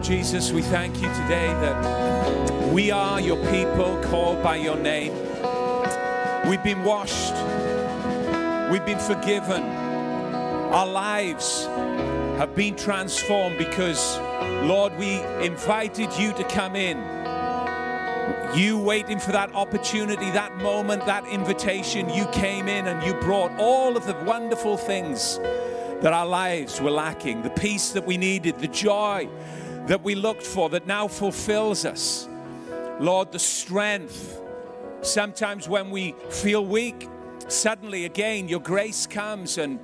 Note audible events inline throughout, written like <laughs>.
Lord Jesus, we thank you today that we are your people called by your name. We've been washed, we've been forgiven, our lives have been transformed because, Lord, we invited you to come in. You waiting for that opportunity, that moment, that invitation, you came in and you brought all of the wonderful things that our lives were lacking, the peace that we needed, the joy that we looked for that now fulfills us. Lord, the strength. Sometimes when we feel weak, suddenly again your grace comes and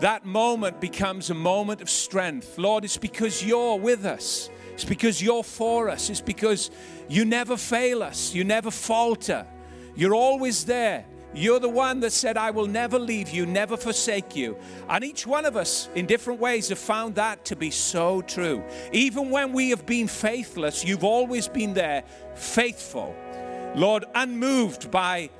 that moment becomes a moment of strength. Lord, it's because you're with us. It's because you're for us. It's because you never fail us. You never falter. You're always there. You're the one that said, I will never leave you, never forsake you. And each one of us, in different ways, have found that to be so true. Even when we have been faithless, you've always been there, faithful. Lord, unmoved by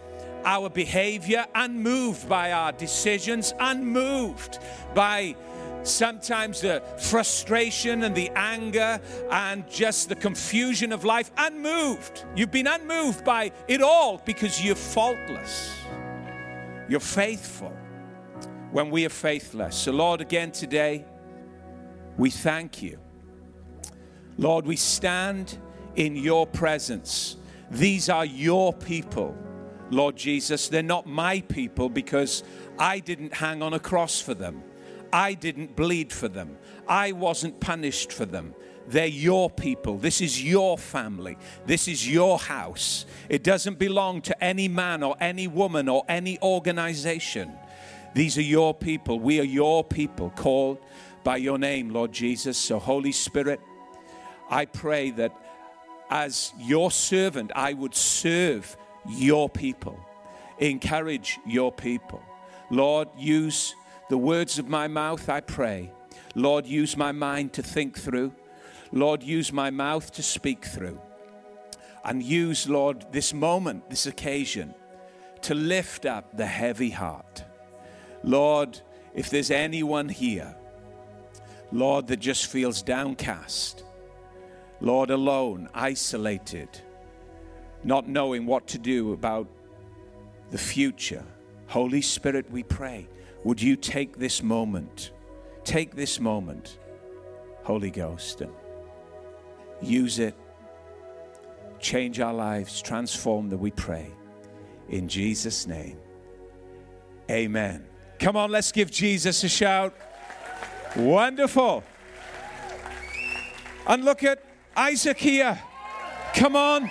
our behavior, unmoved by our decisions, unmoved by sometimes the frustration and the anger and just the confusion of life, unmoved. You've been unmoved by it all because you're faultless. You're faithful when we are faithless. So, Lord, again today, we thank you. Lord, we stand in your presence. These are your people, Lord Jesus. They're not my people because I didn't hang on a cross for them. I didn't bleed for them. I wasn't punished for them. They're your people. This is your family. This is your house. It doesn't belong to any man or any woman or any organization. These are your people. We are your people called by your name, Lord Jesus. So, Holy Spirit, I pray that as your servant, I would serve your people, encourage your people. Lord, use the words of my mouth, I pray. Lord, use my mind to think through. Lord, use my mouth to speak through. And use, Lord, this moment, this occasion, to lift up the heavy heart. Lord, if there's anyone here, Lord, that just feels downcast, Lord, alone, isolated, not knowing what to do about the future, Holy Spirit, we pray, would you take this moment, take this moment, Holy Ghost, and use it, change our lives, transform that we pray. In Jesus' name, amen. Come on, let's give Jesus a shout. Wonderful. And look at Isaac here. Come on.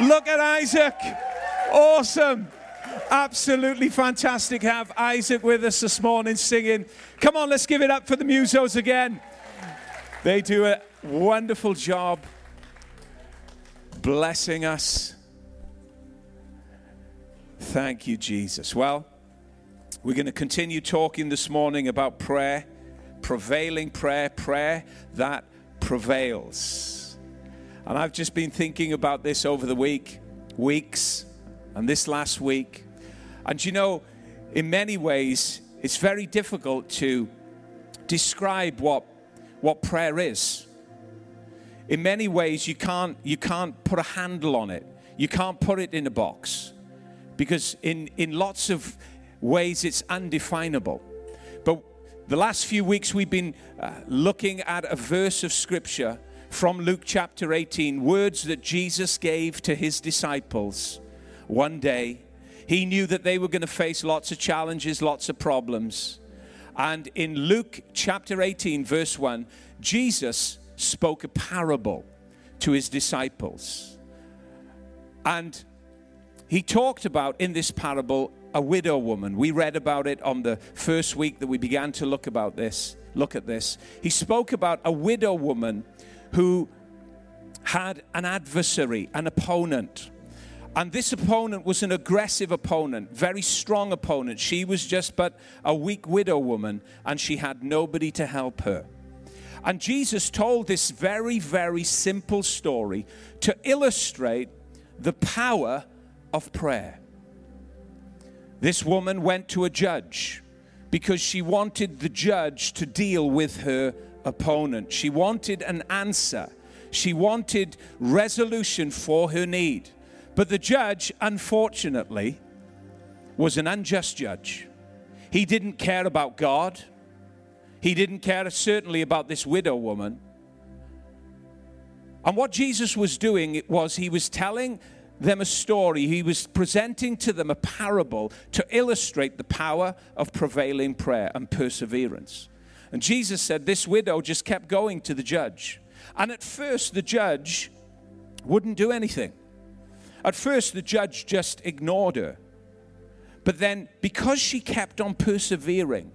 Look at Isaac. Awesome. Absolutely fantastic have Isaac with us this morning singing. Come on, let's give it up for the Musos again. They do a wonderful job blessing us. Thank you, Jesus. Well, we're going to continue talking this morning about prayer, prevailing prayer, prayer that prevails. And I've just been thinking about this over the week, weeks, and this last week. And you know, in many ways, it's very difficult to describe what, what prayer is. In many ways, you can't, you can't put a handle on it. You can't put it in a box. Because in, in lots of ways, it's undefinable. But the last few weeks, we've been uh, looking at a verse of scripture from Luke chapter 18, words that Jesus gave to his disciples one day. He knew that they were going to face lots of challenges, lots of problems. And in Luke chapter 18, verse 1, Jesus spoke a parable to his disciples. And he talked about in this parable a widow woman. We read about it on the first week that we began to look about this. Look at this. He spoke about a widow woman who had an adversary, an opponent. And this opponent was an aggressive opponent, very strong opponent. She was just but a weak widow woman, and she had nobody to help her. And Jesus told this very, very simple story to illustrate the power of prayer. This woman went to a judge because she wanted the judge to deal with her opponent. She wanted an answer. She wanted resolution for her need. But the judge, unfortunately, was an unjust judge. He didn't care about God. He didn't care certainly about this widow woman. And what Jesus was doing was he was telling them a story. He was presenting to them a parable to illustrate the power of prevailing prayer and perseverance. And Jesus said this widow just kept going to the judge. And at first, the judge wouldn't do anything. At first, the judge just ignored her. But then, because she kept on persevering,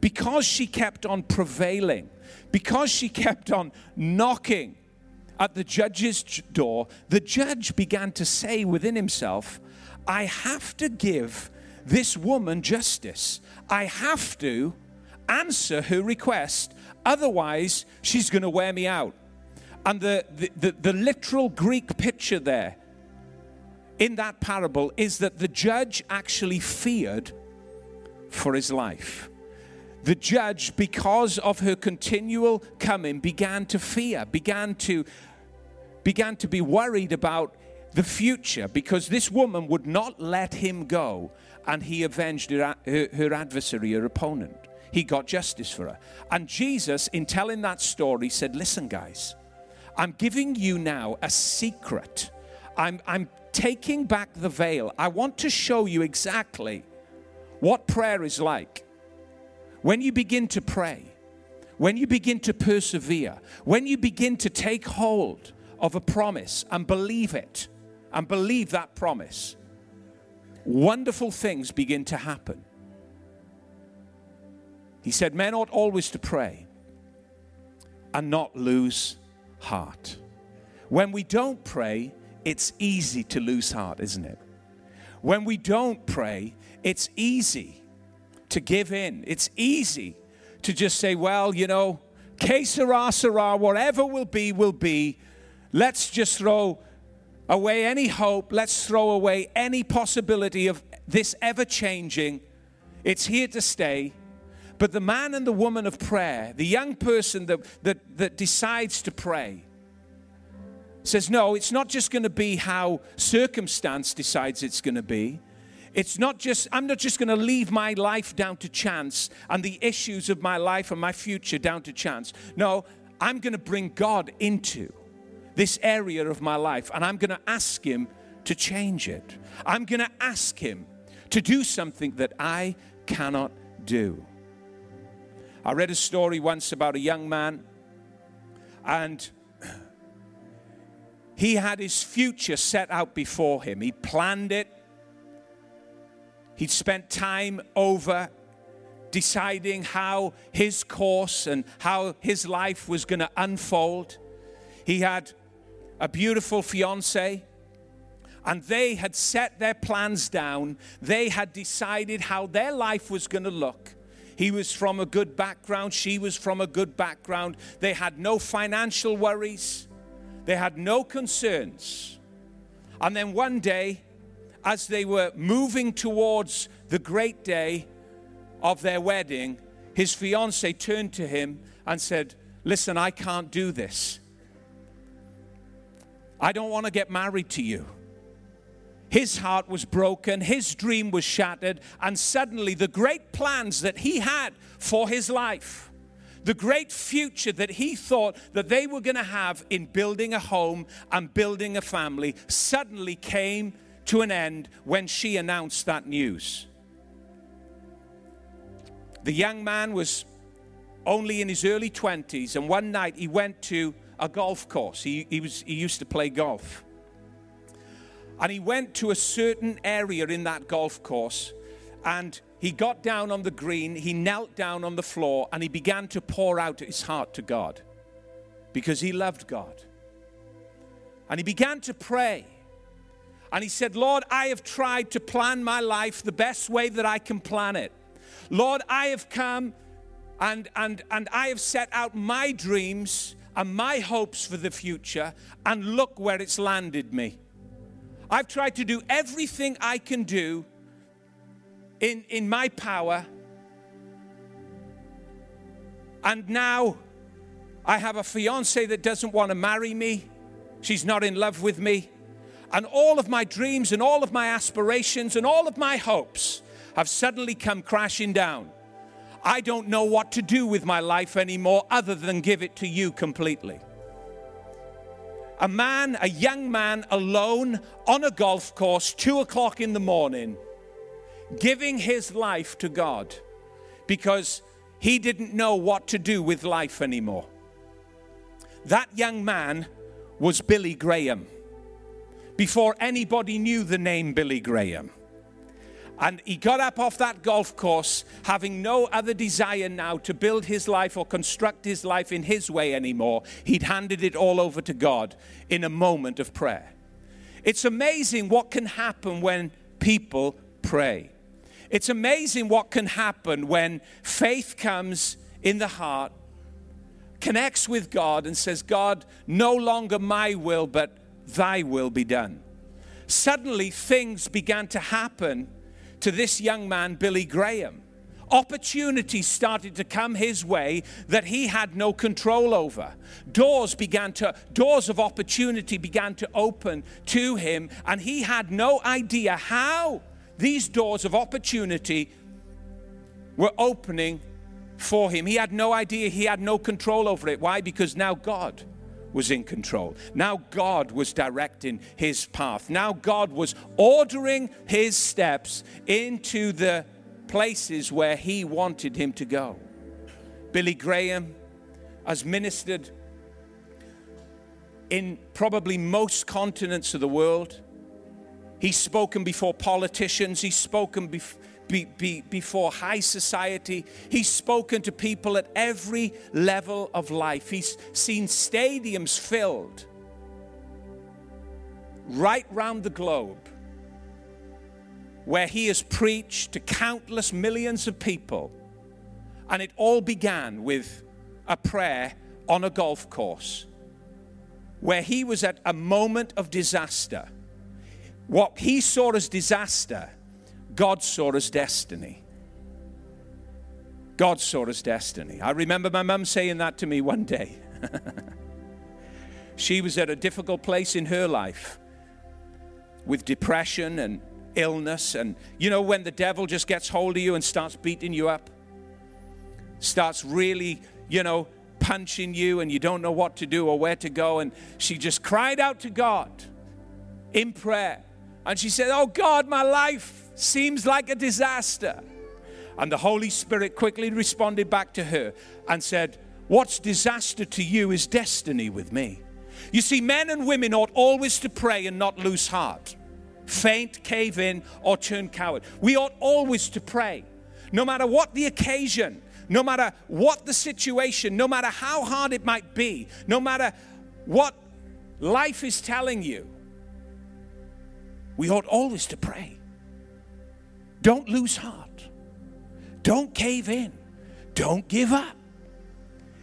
because she kept on prevailing, because she kept on knocking at the judge's door, the judge began to say within himself, I have to give this woman justice. I have to answer her request. Otherwise, she's going to wear me out. And the, the, the, the literal Greek picture there in that parable is that the judge actually feared for his life. The judge, because of her continual coming, began to fear, began to began to be worried about the future because this woman would not let him go and he avenged her, her, her, adversary, her opponent. He got justice for her. And Jesus, in telling that story, said, Listen, guys, I'm giving you now a secret. I'm, I'm taking back the veil. I want to show you exactly what prayer is like. When you begin to pray, when you begin to persevere, when you begin to take hold of a promise and believe it and believe that promise, wonderful things begin to happen. He said, Men ought always to pray and not lose heart. When we don't pray, it's easy to lose heart, isn't it? When we don't pray, it's easy to give in. It's easy to just say, well, you know, que sera, sera, whatever will be, will be. Let's just throw away any hope. Let's throw away any possibility of this ever changing. It's here to stay. But the man and the woman of prayer, the young person that, that, that decides to pray, says, No, it's not just going to be how circumstance decides it's going to be. It's not just, I'm not just going to leave my life down to chance and the issues of my life and my future down to chance. No, I'm going to bring God into this area of my life and I'm going to ask Him to change it. I'm going to ask Him to do something that I cannot do. I read a story once about a young man and he had his future set out before him. He planned it. He'd spent time over deciding how his course and how his life was going to unfold. He had a beautiful fiance, and they had set their plans down. They had decided how their life was going to look. He was from a good background, she was from a good background. They had no financial worries. They had no concerns. And then one day, as they were moving towards the great day of their wedding, his fiancee turned to him and said, Listen, I can't do this. I don't want to get married to you. His heart was broken, his dream was shattered, and suddenly the great plans that he had for his life the great future that he thought that they were going to have in building a home and building a family suddenly came to an end when she announced that news. The young man was only in his early 20s, and one night he went to a golf course. He, he, was, he used to play golf. And he went to a certain area in that golf course, and he got down on the green, he knelt down on the floor, and he began to pour out his heart to God because he loved God. And he began to pray. And he said, Lord, I have tried to plan my life the best way that I can plan it. Lord, I have come and, and, and I have set out my dreams and my hopes for the future, and look where it's landed me. I've tried to do everything I can do in, in my power. And now I have a fiance that doesn't want to marry me. She's not in love with me. And all of my dreams and all of my aspirations and all of my hopes have suddenly come crashing down. I don't know what to do with my life anymore other than give it to you completely. A man, a young man, alone on a golf course, two o'clock in the morning, giving his life to God because he didn't know what to do with life anymore. That young man was Billy Graham before anybody knew the name Billy Graham. And he got up off that golf course having no other desire now to build his life or construct his life in his way anymore. He'd handed it all over to God in a moment of prayer. It's amazing what can happen when people pray. It's amazing what can happen when faith comes in the heart, connects with God, and says, God, no longer my will, but thy will be done. Suddenly, things began to happen to this young man, Billy Graham. Opportunities started to come his way that he had no control over. Doors began to, doors of opportunity began to open to him, and he had no idea how these doors of opportunity were opening for him. He had no idea, he had no control over it. Why? Because now God was in control. Now God was directing his path. Now God was ordering his steps into the places where he wanted him to go. Billy Graham has ministered in probably most continents of the world. He's spoken before politicians, he's spoken before be, be, before high society. He's spoken to people at every level of life. He's seen stadiums filled right round the globe where he has preached to countless millions of people. And it all began with a prayer on a golf course where he was at a moment of disaster. What he saw as disaster God saw as destiny. God saw as destiny. I remember my mum saying that to me one day. <laughs> she was at a difficult place in her life with depression and illness. And you know, when the devil just gets hold of you and starts beating you up, starts really, you know, punching you, and you don't know what to do or where to go. And she just cried out to God in prayer. And she said, Oh God, my life seems like a disaster. And the Holy Spirit quickly responded back to her and said, What's disaster to you is destiny with me. You see, men and women ought always to pray and not lose heart, faint, cave in, or turn coward. We ought always to pray, no matter what the occasion, no matter what the situation, no matter how hard it might be, no matter what life is telling you. We ought always to pray. Don't lose heart. Don't cave in. Don't give up.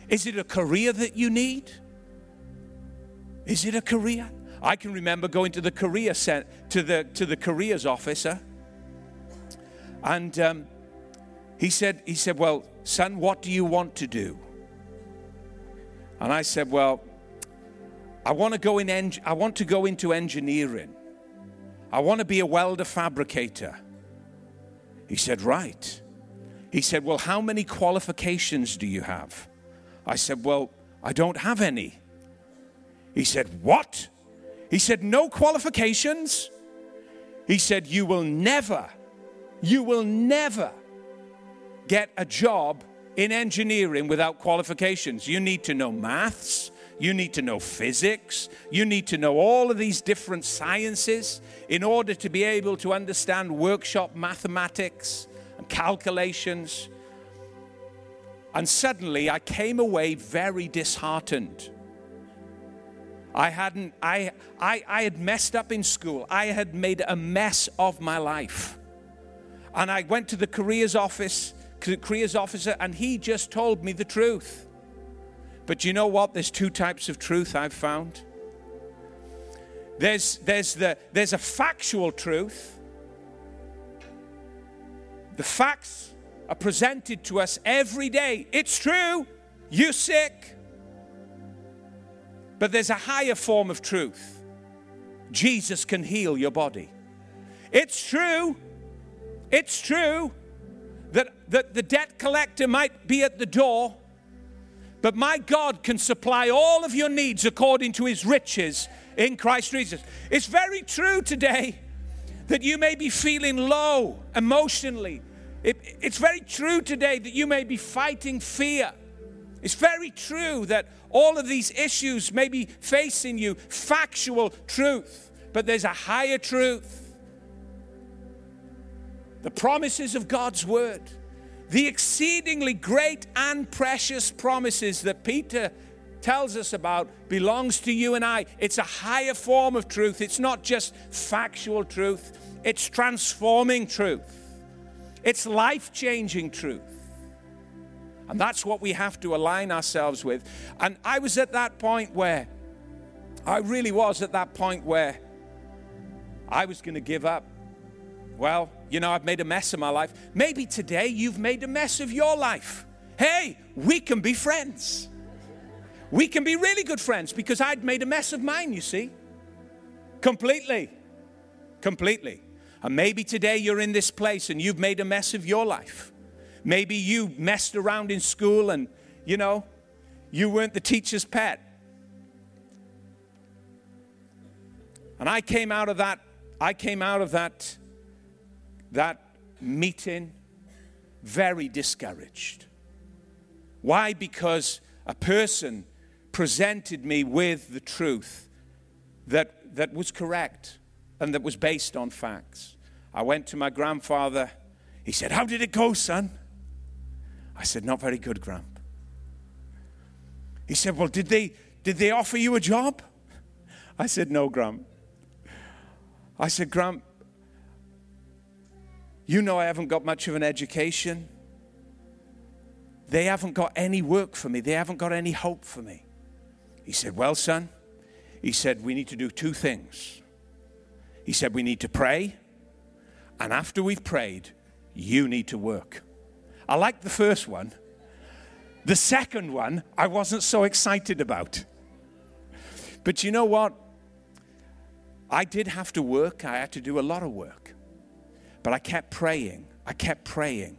Is it a career that you need? Is it a career? I can remember going to the career set, to the to the careers officer, and um, he said he said, "Well, son, what do you want to do?" And I said, "Well, I want to go in. En- I want to go into engineering. I want to be a welder fabricator." He said, Right. He said, Well, how many qualifications do you have? I said, Well, I don't have any. He said, What? He said, No qualifications. He said, You will never, you will never get a job in engineering without qualifications. You need to know maths, you need to know physics. You need to know all of these different sciences in order to be able to understand workshop mathematics and calculations. And suddenly I came away very disheartened. I hadn't, I, I, I had messed up in school. I had made a mess of my life. And I went to the careers office, the careers officer, and he just told me the truth. But you know what? There's two types of truth I've found. There's, there's, the, there's a factual truth. The facts are presented to us every day. It's true. You're sick. But there's a higher form of truth. Jesus can heal your body. It's true. It's true that, that the debt collector might be at the door, but my God can supply all of your needs according to his riches in Christ Jesus. It's very true today that you may be feeling low emotionally. It, it's very true today that you may be fighting fear. It's very true that all of these issues may be facing you, factual truth, but there's a higher truth. The promises of God's word, the exceedingly great and precious promises that Peter tells us about belongs to you and I. It's a higher form of truth. It's not just factual truth, it's transforming truth, it's life changing truth. And that's what we have to align ourselves with. And I was at that point where, I really was at that point where I was going to give up. Well, you know, I've made a mess of my life. Maybe today you've made a mess of your life. Hey, we can be friends. We can be really good friends because I'd made a mess of mine, you see. Completely. Completely. And maybe today you're in this place and you've made a mess of your life. Maybe you messed around in school and, you know, you weren't the teacher's pet. And I came out of that, I came out of that, that meeting very discouraged. Why? Because a person presented me with the truth that, that was correct and that was based on facts. I went to my grandfather. He said, How did it go, son? I said, Not very good, Grump. He said, Well, did they, did they offer you a job? I said, No, Grump. I said, Grump, you know I haven't got much of an education. They haven't got any work for me, they haven't got any hope for me. He said, Well, son, he said, We need to do two things. He said, We need to pray, and after we've prayed, you need to work. I liked the first one. The second one, I wasn't so excited about. But you know what? I did have to work. I had to do a lot of work. But I kept praying. I kept praying.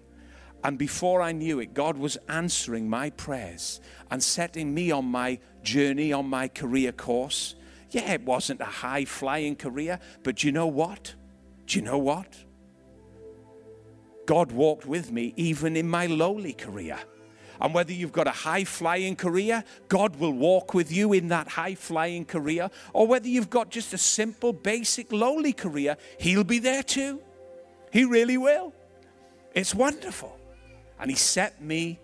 And before I knew it, God was answering my prayers and setting me on my journey, on my career course. Yeah, it wasn't a high flying career, but you know what? Do you know what? God walked with me even in my lowly career. And whether you've got a high flying career, God will walk with you in that high flying career. Or whether you've got just a simple, basic, lowly career, He'll be there too. He really will. It's wonderful. And He set me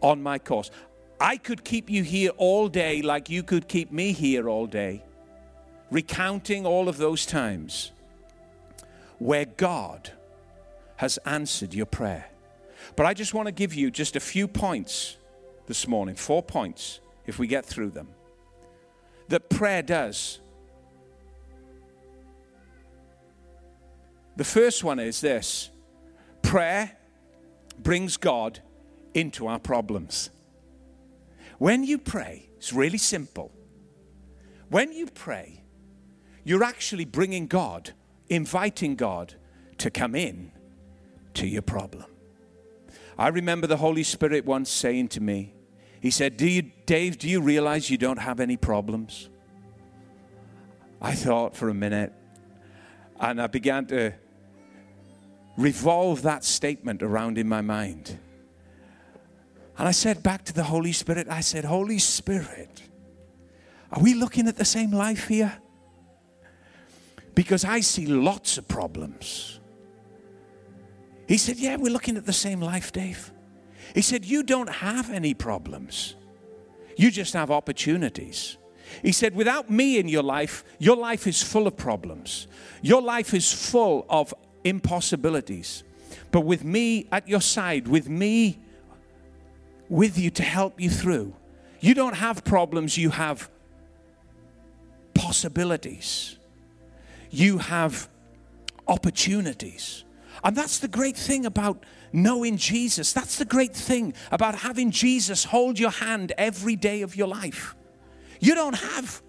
on my course. I could keep you here all day like you could keep me here all day, recounting all of those times where God has answered your prayer. But I just want to give you just a few points this morning, four points, if we get through them, that prayer does. The first one is this prayer brings God into our problems. When you pray, it's really simple. When you pray, you're actually bringing God, inviting God to come in to your problem. I remember the Holy Spirit once saying to me, He said, do you, Dave, do you realize you don't have any problems? I thought for a minute, and I began to revolve that statement around in my mind. And I said back to the Holy Spirit, I said, Holy Spirit, are we looking at the same life here? Because I see lots of problems. He said, Yeah, we're looking at the same life, Dave. He said, You don't have any problems, you just have opportunities. He said, Without me in your life, your life is full of problems, your life is full of impossibilities. But with me at your side, with me with you to help you through, you don't have problems, you have possibilities. You have opportunities. And that's the great thing about knowing Jesus. That's the great thing about having Jesus hold your hand every day of your life. You don't have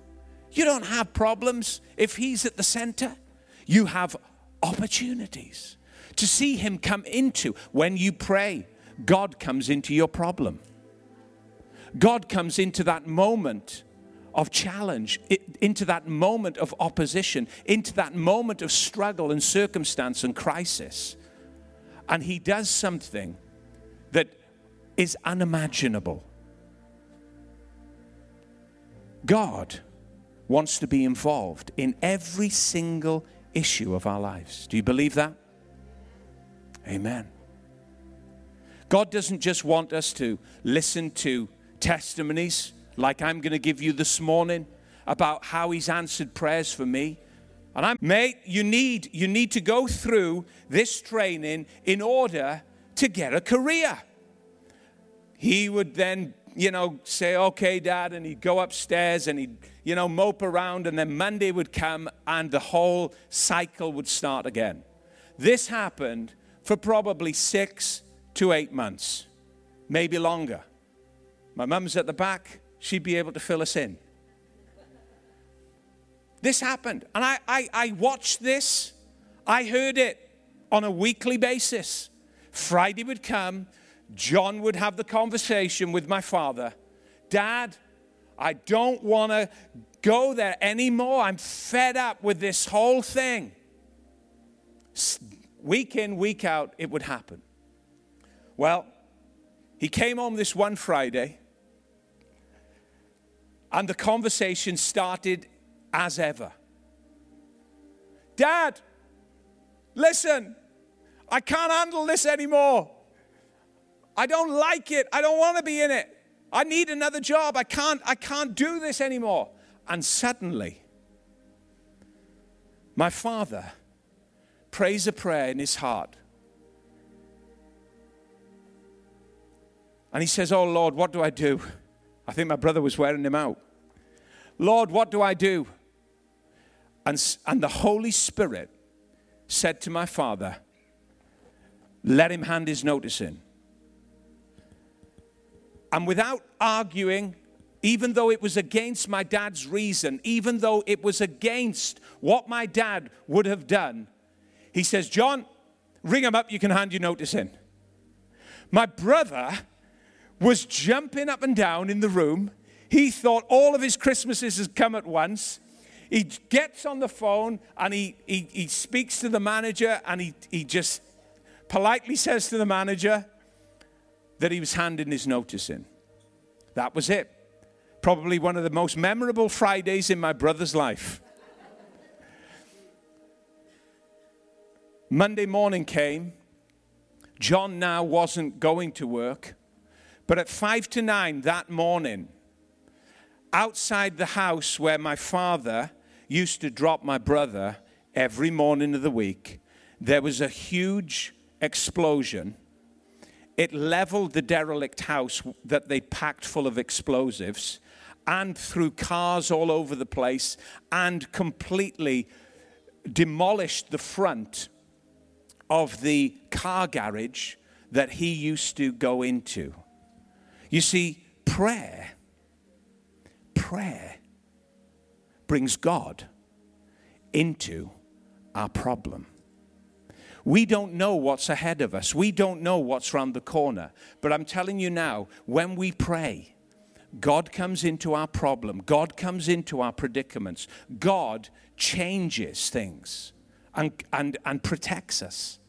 you don't have problems if he's at the center. You have opportunities to see him come into when you pray. God comes into your problem. God comes into that moment of challenge, into that moment of opposition, into that moment of struggle and circumstance and crisis. And he does something that is unimaginable. God wants to be involved in every single issue of our lives. Do you believe that? Amen. God doesn't just want us to listen to testimonies like I'm going to give you this morning about how he's answered prayers for me. And I'm mate, you need you need to go through this training in order to get a career. He would then, you know, say, "Okay, dad," and he'd go upstairs and he'd, you know, mope around and then Monday would come and the whole cycle would start again. This happened for probably 6 to 8 months, maybe longer. My mum's at the back, she'd be able to fill us in. This happened. And I, I, I watched this. I heard it on a weekly basis. Friday would come, John would have the conversation with my father Dad, I don't want to go there anymore. I'm fed up with this whole thing. Week in, week out, it would happen. Well, he came home this one Friday and the conversation started as ever. Dad, listen, I can't handle this anymore. I don't like it. I don't want to be in it. I need another job. I can't I can't do this anymore. And suddenly my father prays a prayer in his heart. And he says, "Oh Lord, what do I do?" I think my brother was wearing him out. Lord, what do I do? And, and the Holy Spirit said to my father, Let him hand his notice in. And without arguing, even though it was against my dad's reason, even though it was against what my dad would have done, he says, John, ring him up, you can hand your notice in. My brother was jumping up and down in the room. He thought all of his Christmases had come at once. He gets on the phone and he, he, he speaks to the manager and he, he just politely says to the manager that he was handing his notice in. That was it. Probably one of the most memorable Fridays in my brother's life. Monday morning came. John now wasn't going to work. But at five to nine that morning, outside the house where my father used to drop my brother every morning of the week, there was a huge explosion. It leveled the derelict house that they packed full of explosives and threw cars all over the place and completely demolished the front of the car garage that he used to go into. You see, prayer, prayer brings God into our problem. We don't know what's ahead of us. We don't know what's around the corner. But I'm telling you now, when we pray, God comes into our problem. God comes into our predicaments. God changes things and, and, and protects us.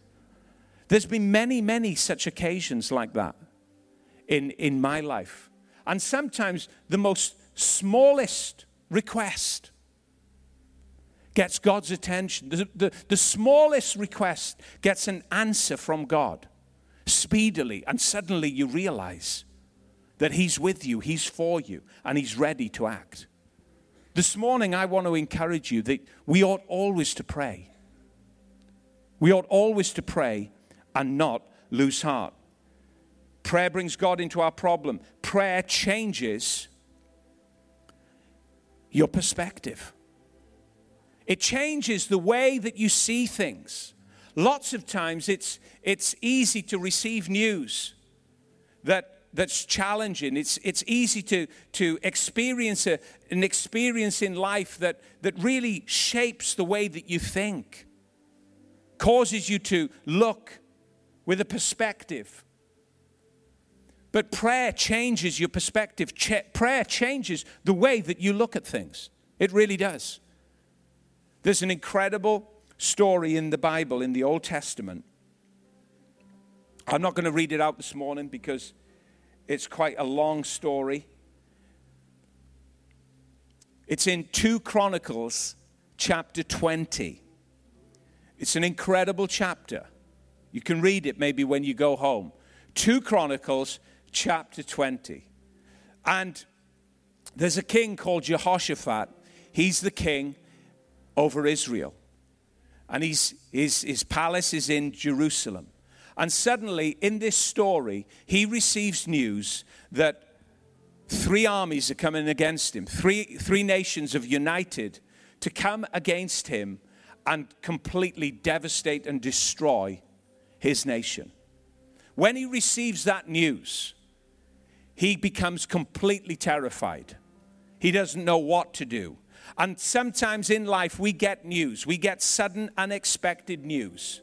There's been many, many such occasions like that in, in my life. And sometimes the most smallest request gets God's attention. The, the, the, smallest request gets an answer from God speedily, and suddenly you realize that He's with you, He's for you, and He's ready to act. This morning, I want to encourage you that we ought always to pray. We ought always to pray and not lose heart. Prayer brings God into our problem. Prayer changes your perspective. It changes the way that you see things. Lots of times it's, it's easy to receive news that that's challenging. It's, it's easy to, to experience a, an experience in life that, that really shapes the way that you think, causes you to look with a perspective. But prayer changes your perspective. Ch- prayer changes the way that you look at things. It really does. There's an incredible story in the Bible, in the Old Testament. I'm not going to read it out this morning because it's quite a long story. It's in 2 Chronicles chapter 20. It's an incredible chapter. You can read it maybe when you go home. 2 Chronicles chapter 20. And there's a king called Jehoshaphat. He's the king over Israel. And he's, his, his palace is in Jerusalem. And suddenly, in this story, he receives news that three armies are coming against him. Three, three nations have united to come against him and completely devastate and destroy his nation. When he receives that news, he becomes completely terrified. He doesn't know what to do. And sometimes in life, we get news, we get sudden, unexpected news.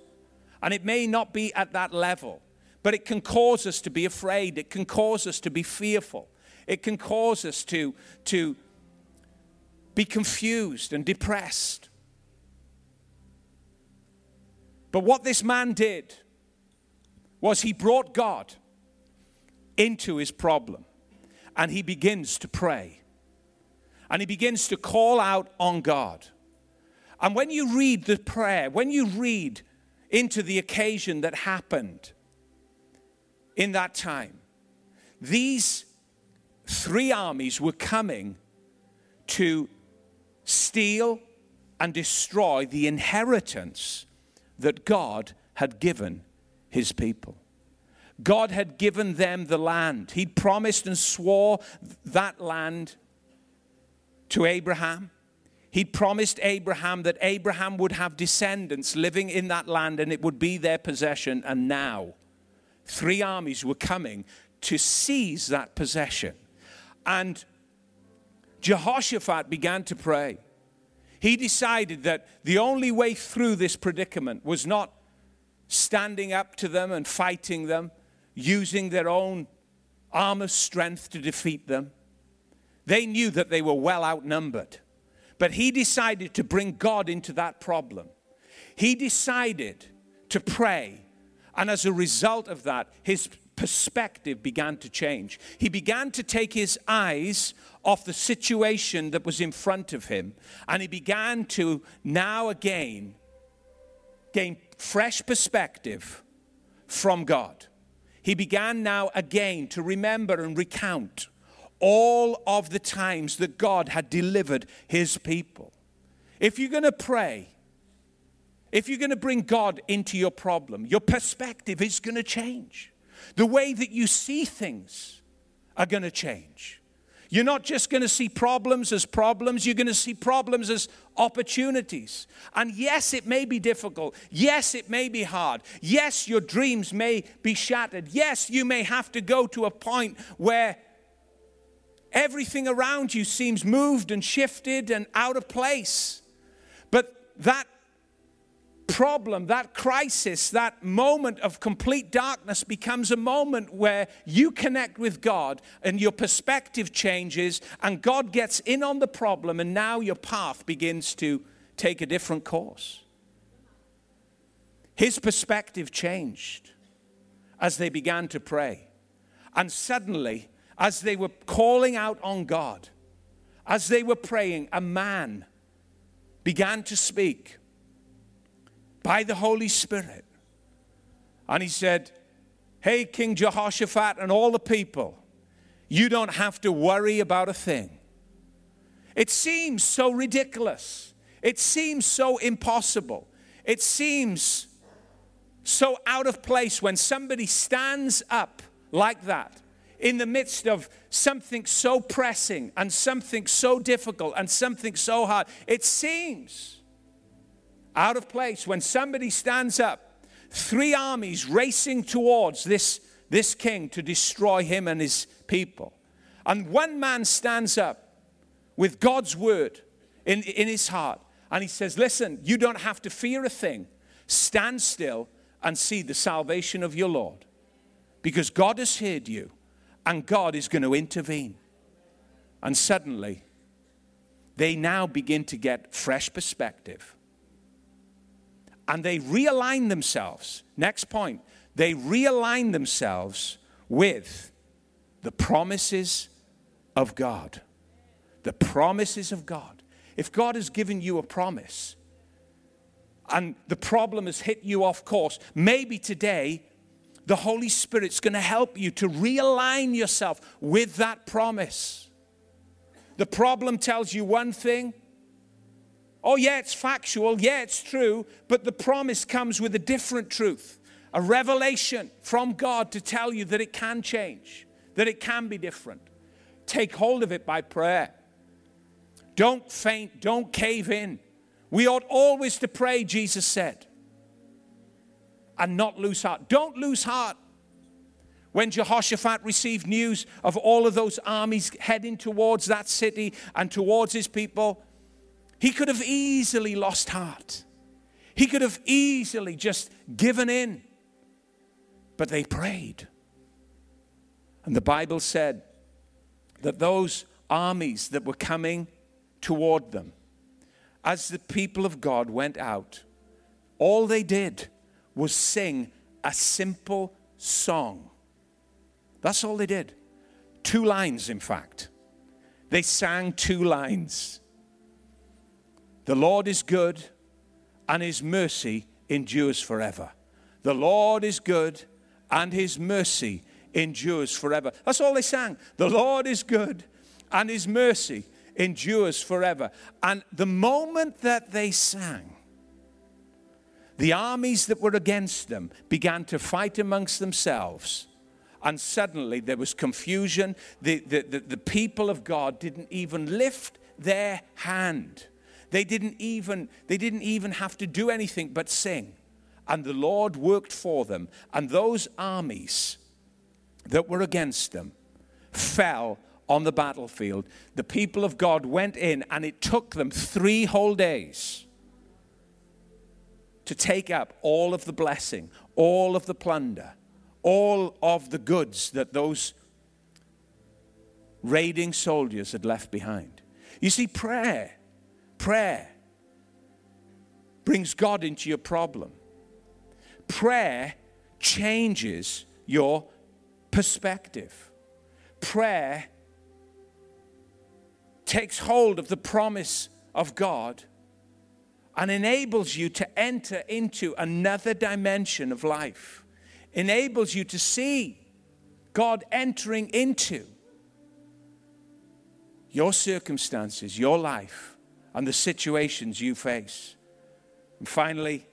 And it may not be at that level, but it can cause us to be afraid. It can cause us to be fearful. It can cause us to, to be confused and depressed. But what this man did was he brought God into his problem and he begins to pray and he begins to call out on God. And when you read the prayer, when you read into the occasion that happened in that time. These three armies were coming to steal and destroy the inheritance that God had given his people. God had given them the land. He'd promised and swore that land to Abraham. He'd promised Abraham that Abraham would have descendants living in that land and it would be their possession. And now, three armies were coming to seize that possession. And Jehoshaphat began to pray. He decided that the only way through this predicament was not standing up to them and fighting them, using their own arm of strength to defeat them. They knew that they were well outnumbered. But he decided to bring God into that problem. He decided to pray. And as a result of that, his perspective began to change. He began to take his eyes off the situation that was in front of him. And he began to now again gain fresh perspective from God. He began now again to remember and recount all of the times that God had delivered his people. If you're going to pray, if you're going to bring God into your problem, your perspective is going to change. The way that you see things are going to change. You're not just going to see problems as problems, you're going to see problems as opportunities. And yes, it may be difficult. Yes, it may be hard. Yes, your dreams may be shattered. Yes, you may have to go to a point where Everything around you seems moved and shifted and out of place. But that problem, that crisis, that moment of complete darkness becomes a moment where you connect with God and your perspective changes and God gets in on the problem and now your path begins to take a different course. His perspective changed as they began to pray. And suddenly, as they were calling out on God, as they were praying, a man began to speak by the Holy Spirit. And he said, Hey, King Jehoshaphat and all the people, you don't have to worry about a thing. It seems so ridiculous. It seems so impossible. It seems so out of place when somebody stands up like that in the midst of something so pressing and something so difficult and something so hard. It seems out of place when somebody stands up, three armies racing towards this this king to destroy him and his people. And one man stands up with God's word in, in his heart and he says, Listen, you don't have to fear a thing. Stand still and see the salvation of your Lord because God has heard you and God is going to intervene. And suddenly, they now begin to get fresh perspective. And they realign themselves. Next point they realign themselves with the promises of God. The promises of God. If God has given you a promise and the problem has hit you off course, maybe today the Holy Spirit's going to help you to realign yourself with that promise. The problem tells you one thing. Oh, yeah, it's factual. Yeah, it's true. But the promise comes with a different truth a revelation from God to tell you that it can change, that it can be different. Take hold of it by prayer. Don't faint, don't cave in. We ought always to pray, Jesus said, and not lose heart. Don't lose heart. When Jehoshaphat received news of all of those armies heading towards that city and towards his people, he could have easily lost heart. He could have easily just given in. But they prayed. And the Bible said that those armies that were coming toward them, as the people of God went out, all they did was sing a simple song. That's all they did. Two lines, in fact. They sang two lines. The Lord is good, and his mercy endures forever. The Lord is good, and his mercy endures forever. That's all they sang. The Lord is good, and his mercy endures forever. And the moment that they sang, the armies that were against them began to fight amongst themselves. And suddenly there was confusion. The, the, the, the, people of God didn't even lift their hand. They didn't even, they didn't even have to do anything but sing. And the Lord worked for them. And those armies that were against them fell on the battlefield. The people of God went in, and it took them three whole days to take up all of the blessing, all of the plunder, all of the goods that those raiding soldiers had left behind. You see, prayer, prayer brings God into your problem. Prayer changes your perspective. Prayer takes hold of the promise of God and enables you to enter into another dimension of life, enables you to see God entering into your circumstances, your life, and the situations you face. And finally,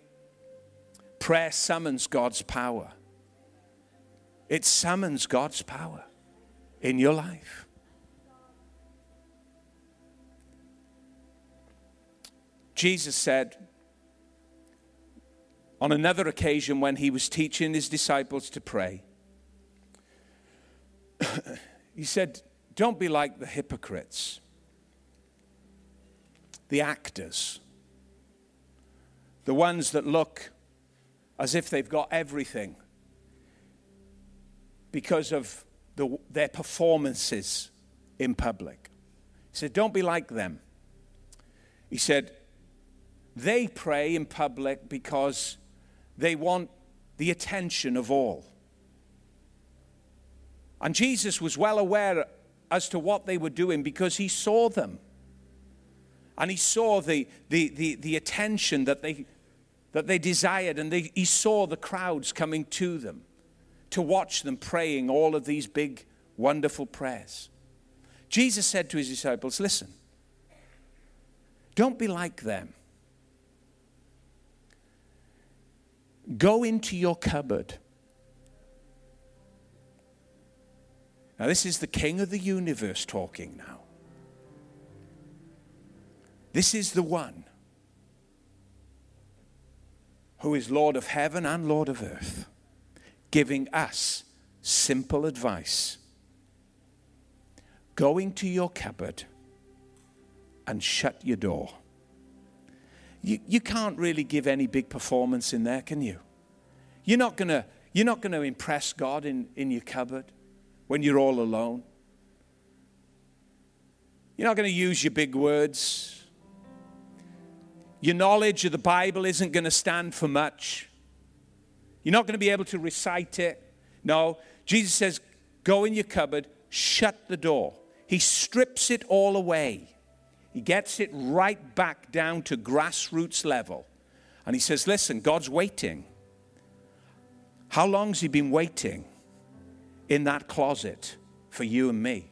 prayer summons God's power. It summons God's power in your life. Jesus said on another occasion when he was teaching his disciples to pray, <clears throat> he said, Don't be like the hypocrites, the actors, the ones that look as if they've got everything because of the, their performances in public. He said, Don't be like them. He said, they pray in public because they want the attention of all. And Jesus was well aware as to what they were doing because he saw them. And he saw the, the, the, the attention that they, that they desired, and they, he saw the crowds coming to them to watch them praying all of these big, wonderful prayers. Jesus said to his disciples, Listen, don't be like them. Go into your cupboard. Now, this is the King of the universe talking now. This is the one who is Lord of heaven and Lord of earth, giving us simple advice go into your cupboard and shut your door. You, you can't really give any big performance in there, can you? You're not going to you're not going to impress God in, in your cupboard when you're all alone. You're not going to use your big words. Your knowledge of the Bible isn't going to stand for much. You're not going to be able to recite it. No, Jesus says, Go in your cupboard, shut the door. He strips it all away. He gets it right back down to grassroots level. And he says, Listen, God's waiting. How long's he been waiting in that closet for you and me?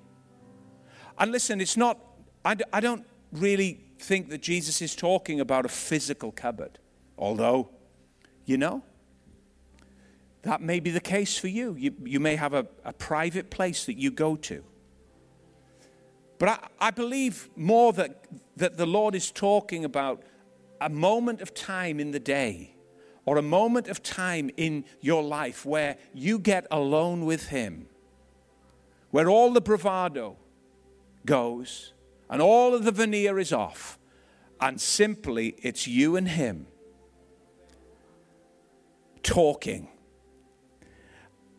And listen, it's not, I, I don't really think that Jesus is talking about a physical cupboard, although, you know, that may be the case for you. You, you may have a, a private place that you go to. But I, I believe more that, that the Lord is talking about a moment of time in the day or a moment of time in your life where you get alone with Him, where all the bravado goes and all of the veneer is off, and simply it's you and Him talking.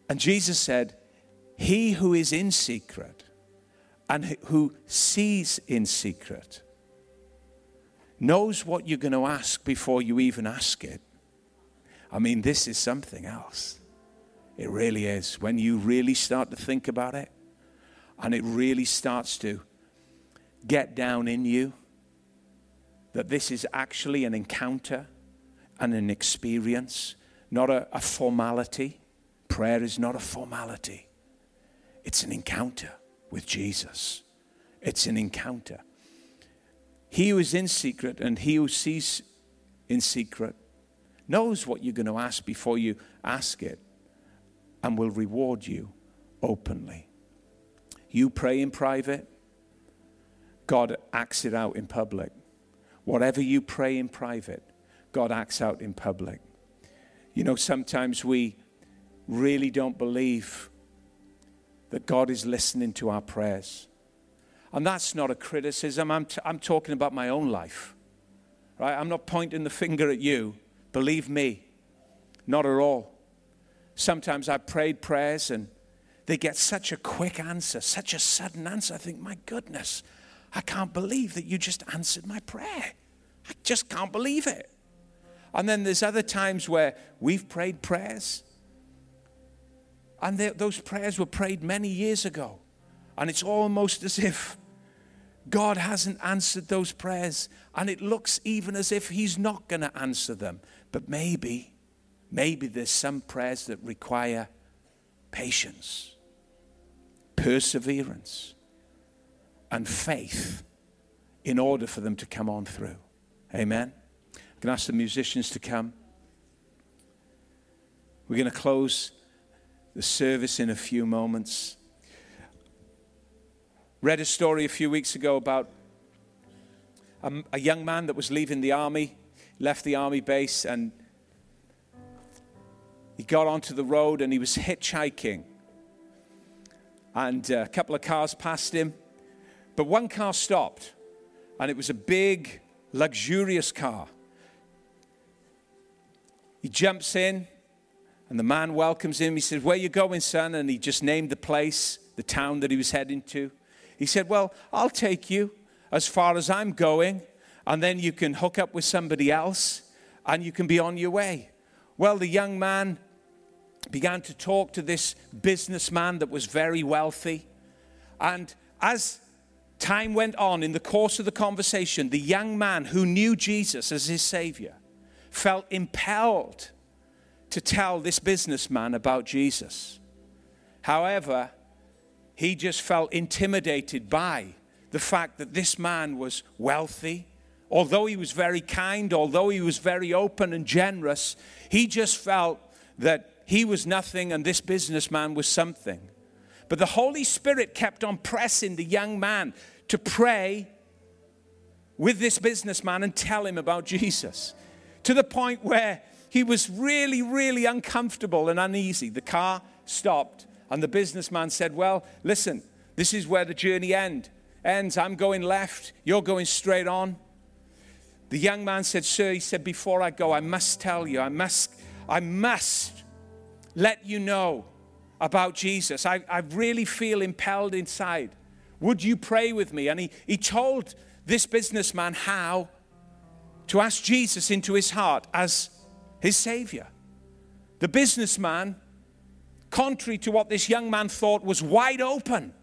And Jesus said, He who is in secret and who sees in secret knows what you're going to ask before you even ask it. I mean, this is something else. It really is. When you really start to think about it and it really starts to get down in you that this is actually an encounter and an experience, not a, a formality Prayer is not a formality, it's an encounter with Jesus. It's an encounter. He who is in secret and he who sees in secret knows what you're going to ask before you ask it and will reward you openly. You pray in private, God acts it out in public. Whatever you pray in private, God acts out in public. You know, sometimes we really don't believe that God is listening to our prayers. And that's not a criticism. I'm, t- I'm talking about my own life. Right? I'm not pointing the finger at you. Believe me, not at all. Sometimes I've prayed prayers and they get such a quick answer, such a sudden answer. I think, my goodness, I can't believe that you just answered my prayer. I just can't believe it. And then there's other times where we've prayed prayers and they, those prayers were prayed many years ago. And it's almost as if God hasn't answered those prayers. And it looks even as if He's not going to answer them. But maybe, maybe there's some prayers that require patience, perseverance, and faith in order for them to come on through. Amen. I can ask the musicians to come. We're going to close the service in a few moments. Read a story a few weeks ago about a, a young man that was leaving the army, left the army base, and he got onto the road and he was hitchhiking. And uh, a couple of cars passed him, but one car stopped, and it was a big, luxurious car. He jumps in, and the man welcomes him. He says, Where you going, son? And he just named the place, the town that he was heading to. He said, Well, I'll take you as far as I'm going, and then you can hook up with somebody else and you can be on your way. Well, the young man began to talk to this businessman that was very wealthy. And as time went on, in the course of the conversation, the young man who knew Jesus as his Savior felt impelled to tell this businessman about Jesus. However, he just felt intimidated by the fact that this man was wealthy. Although he was very kind, although he was very open and generous, he just felt that he was nothing and this businessman was something. But the Holy Spirit kept on pressing the young man to pray with this businessman and tell him about Jesus to the point where he was really, really uncomfortable and uneasy. The car stopped, And the businessman said, Well, listen, this is where the journey end, ends. I'm going left, you're going straight on. The young man said, Sir, he said, Before I go, I must tell you, I must, I must let you know about Jesus. I, I really feel impelled inside. Would you pray with me? And he, he told this businessman how to ask Jesus into his heart as his Savior. The businessman, contrary to what this young man thought, was wide open.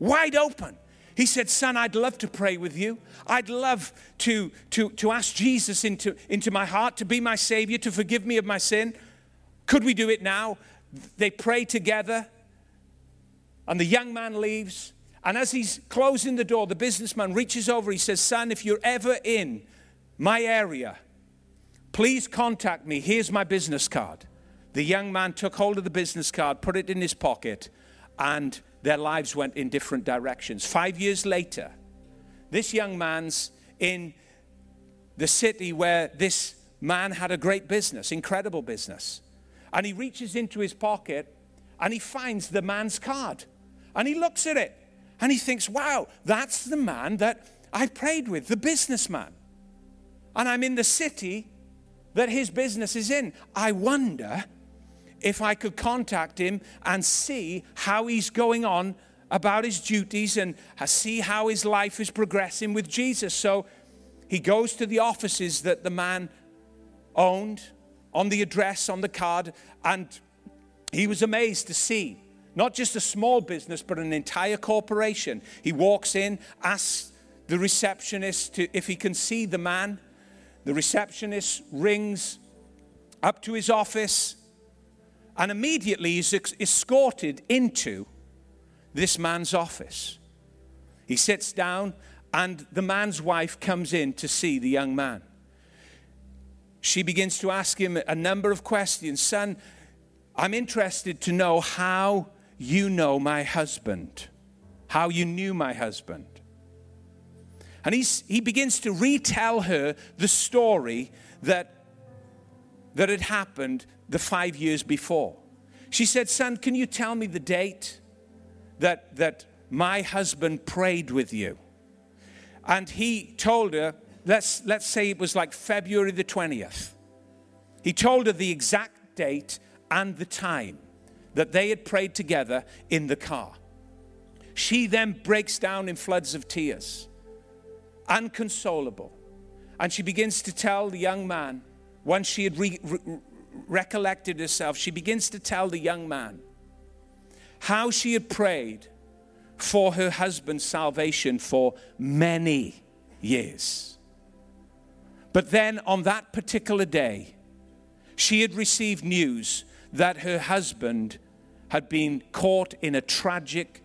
Wide open. He said, Son, I'd love to pray with you. I'd love to, to, to ask Jesus into, into my heart, to be my Savior, to forgive me of my sin. Could we do it now? They pray together, and the young man leaves. And as he's closing the door, the businessman reaches over. He says, Son, if you're ever in my area, please contact me. Here's my business card. The young man took hold of the business card, put it in his pocket, and their lives went in different directions. Five years later, this young man's in the city where this man had a great business, incredible business. And he reaches into his pocket and he finds the man's card. And he looks at it and he thinks, wow, that's the man that I prayed with, the businessman. And I'm in the city that his business is in. I wonder if I could contact him and see how he's going on about his duties and see how his life is progressing with Jesus. So he goes to the offices that the man owned on the address on the card, and he was amazed to see not just a small business, but an entire corporation. He walks in, asks the receptionist to, if he can see the man. The receptionist rings up to his office and immediately is escorted into this man's office. He sits down, and the man's wife comes in to see the young man. She begins to ask him a number of questions. Son, I'm interested to know how you know my husband, how you knew my husband. And he's, he begins to retell her the story that, that had happened the five years before. She said, Son, can you tell me the date that, that my husband prayed with you? And he told her, let's, let's say it was like February the 20th. He told her the exact date and the time that they had prayed together in the car. She then breaks down in floods of tears, unconsolable. And she begins to tell the young man, once she had re- re- recollected herself, she begins to tell the young man how she had prayed for her husband's salvation for many years. But then on that particular day, she had received news that her husband had been caught in a tragic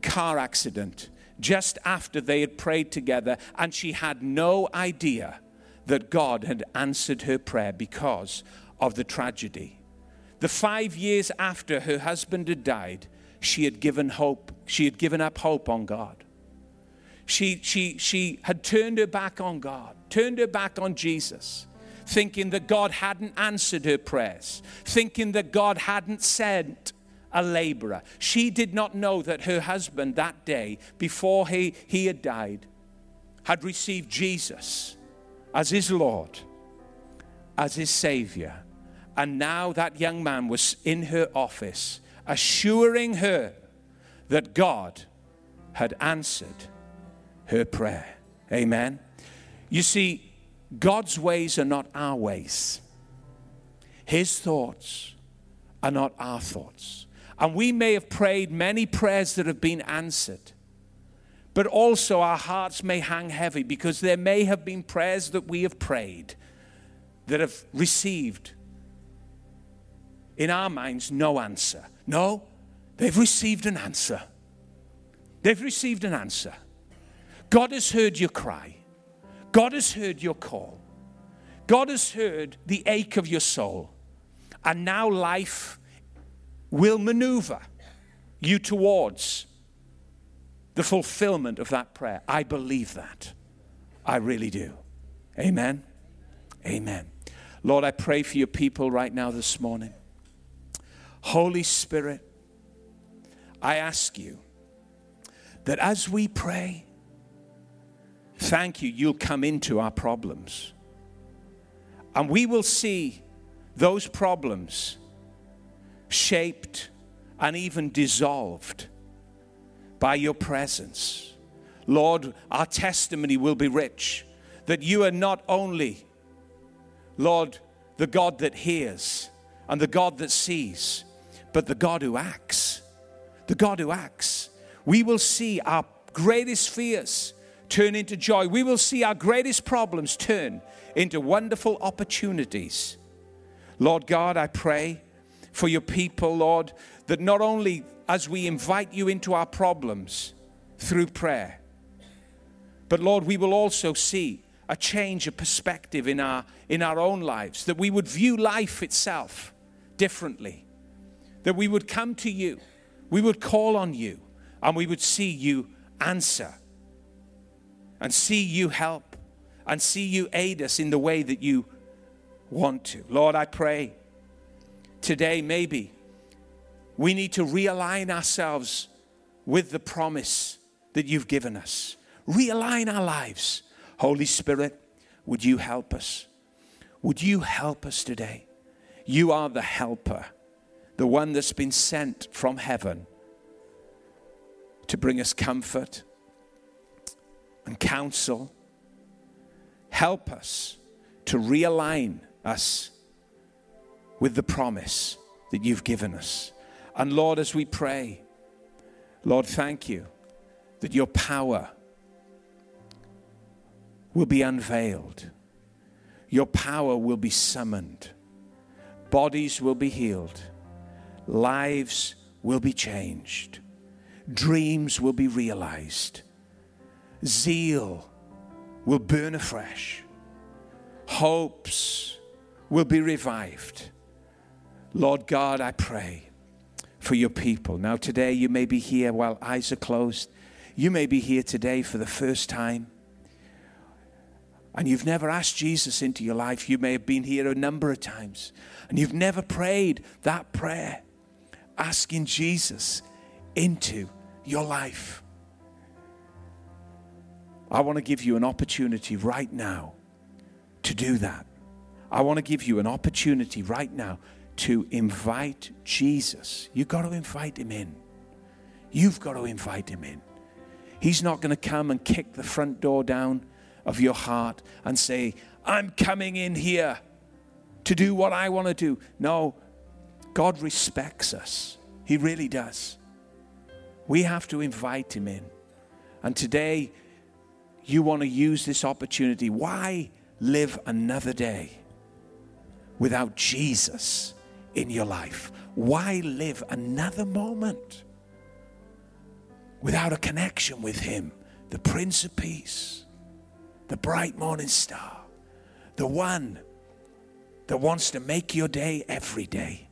car accident just after they had prayed together, and she had no idea that God had answered her prayer because of the tragedy. The five years after her husband had died, she had given hope. She had given up hope on God. She, she, she had turned her back on God, turned her back on Jesus thinking that God hadn't answered her prayers, thinking that God hadn't sent a laborer. She did not know that her husband that day, before he, he had died, had received Jesus as his Lord, as his Savior. And now that young man was in her office, assuring her that God had answered her prayer. Amen. You see, God's ways are not our ways. His thoughts are not our thoughts. And we may have prayed many prayers that have been answered, but also our hearts may hang heavy because there may have been prayers that we have prayed that have received, in our minds, no answer. No, they've received an answer. They've received an answer. God has heard your cry. God has heard your call. God has heard the ache of your soul. And now life will maneuver you towards the fulfillment of that prayer. I believe that. I really do. Amen. Amen. Lord, I pray for your people right now this morning. Holy Spirit, I ask you that as we pray, thank you, you'll come into our problems. And we will see those problems shaped and even dissolved by your presence. Lord, our testimony will be rich that you are not only, Lord, the God that hears and the God that sees, but the God who acts. The God who acts. We will see our greatest fears turn into joy. We will see our greatest problems turn into wonderful opportunities. Lord God, I pray for your people, Lord, that not only as we invite you into our problems through prayer, but Lord, we will also see a change of perspective in our, in our own lives, that we would view life itself differently, that we would come to you, we would call on you, and we would see you answer and see you help and see you aid us in the way that you want to. Lord, I pray today maybe we need to realign ourselves with the promise that you've given us. Realign our lives. Holy Spirit, would you help us? Would you help us today? You are the helper, the one that's been sent from heaven to bring us comfort and counsel. Help us to realign us with the promise that you've given us. And Lord, as we pray, Lord, thank you that your power will be unveiled, your power will be summoned, bodies will be healed, lives will be changed, dreams will be realized, zeal will burn afresh, hopes will be revived. Lord God, I pray for your people. Now, today you may be here while eyes are closed. You may be here today for the first time. And you've never asked Jesus into your life. You may have been here a number of times. And you've never prayed that prayer, asking Jesus into your life. I want to give you an opportunity right now to do that. I want to give you an opportunity right now to invite Jesus. You've got to invite him in. You've got to invite him in. He's not going to come and kick the front door down of your heart and say, I'm coming in here to do what I want to do. No, God respects us. He really does. We have to invite him in. And today, you want to use this opportunity. Why live another day without Jesus in your life? Why live another moment without a connection with Him, the Prince of Peace, the bright morning star, the one that wants to make your day every day?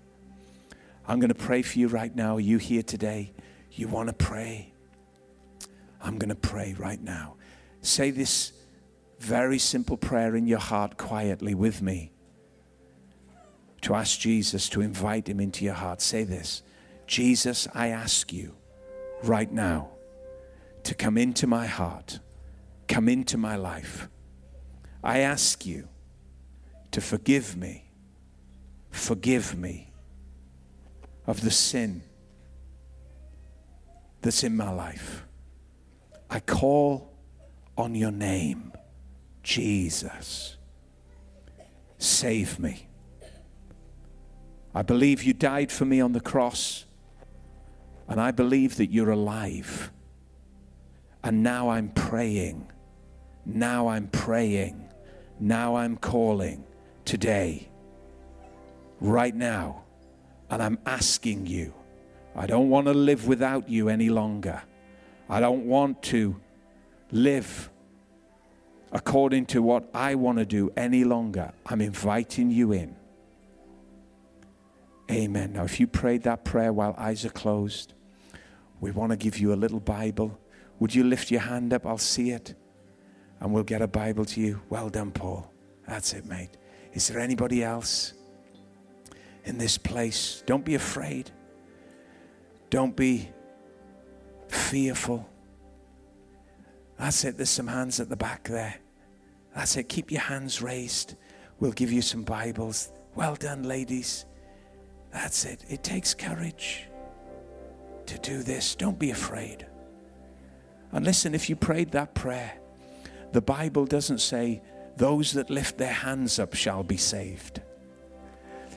I'm going to pray for you right now. Are you here today? You want to pray? I'm going to pray right now. Say this very simple prayer in your heart quietly with me to ask Jesus to invite him into your heart. Say this Jesus, I ask you right now to come into my heart, come into my life. I ask you to forgive me, forgive me of the sin that's in my life. I call on your name, Jesus. Save me. I believe you died for me on the cross, and I believe that you're alive. And now I'm praying. Now I'm praying. Now I'm calling today, right now. And I'm asking you, I don't want to live without you any longer. I don't want to live according to what I want to do any longer. I'm inviting you in. Amen. Now, if you prayed that prayer while eyes are closed, we want to give you a little Bible. Would you lift your hand up? I'll see it. And we'll get a Bible to you. Well done, Paul. That's it, mate. Is there anybody else? in this place. Don't be afraid. Don't be fearful. That's it. There's some hands at the back there. That's it. Keep your hands raised. We'll give you some Bibles. Well done, ladies. That's it. It takes courage to do this. Don't be afraid. And listen, if you prayed that prayer, the Bible doesn't say, those that lift their hands up shall be saved.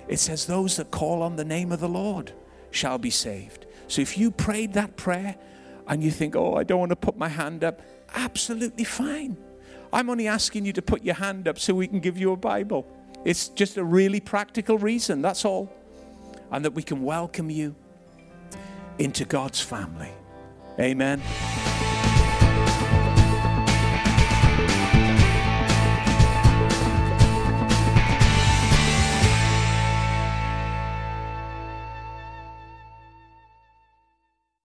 It says, those that call on the name of the Lord shall be saved. So if you prayed that prayer and you think, oh, I don't want to put my hand up, absolutely fine. I'm only asking you to put your hand up so we can give you a Bible. It's just a really practical reason, that's all. And that we can welcome you into God's family. Amen.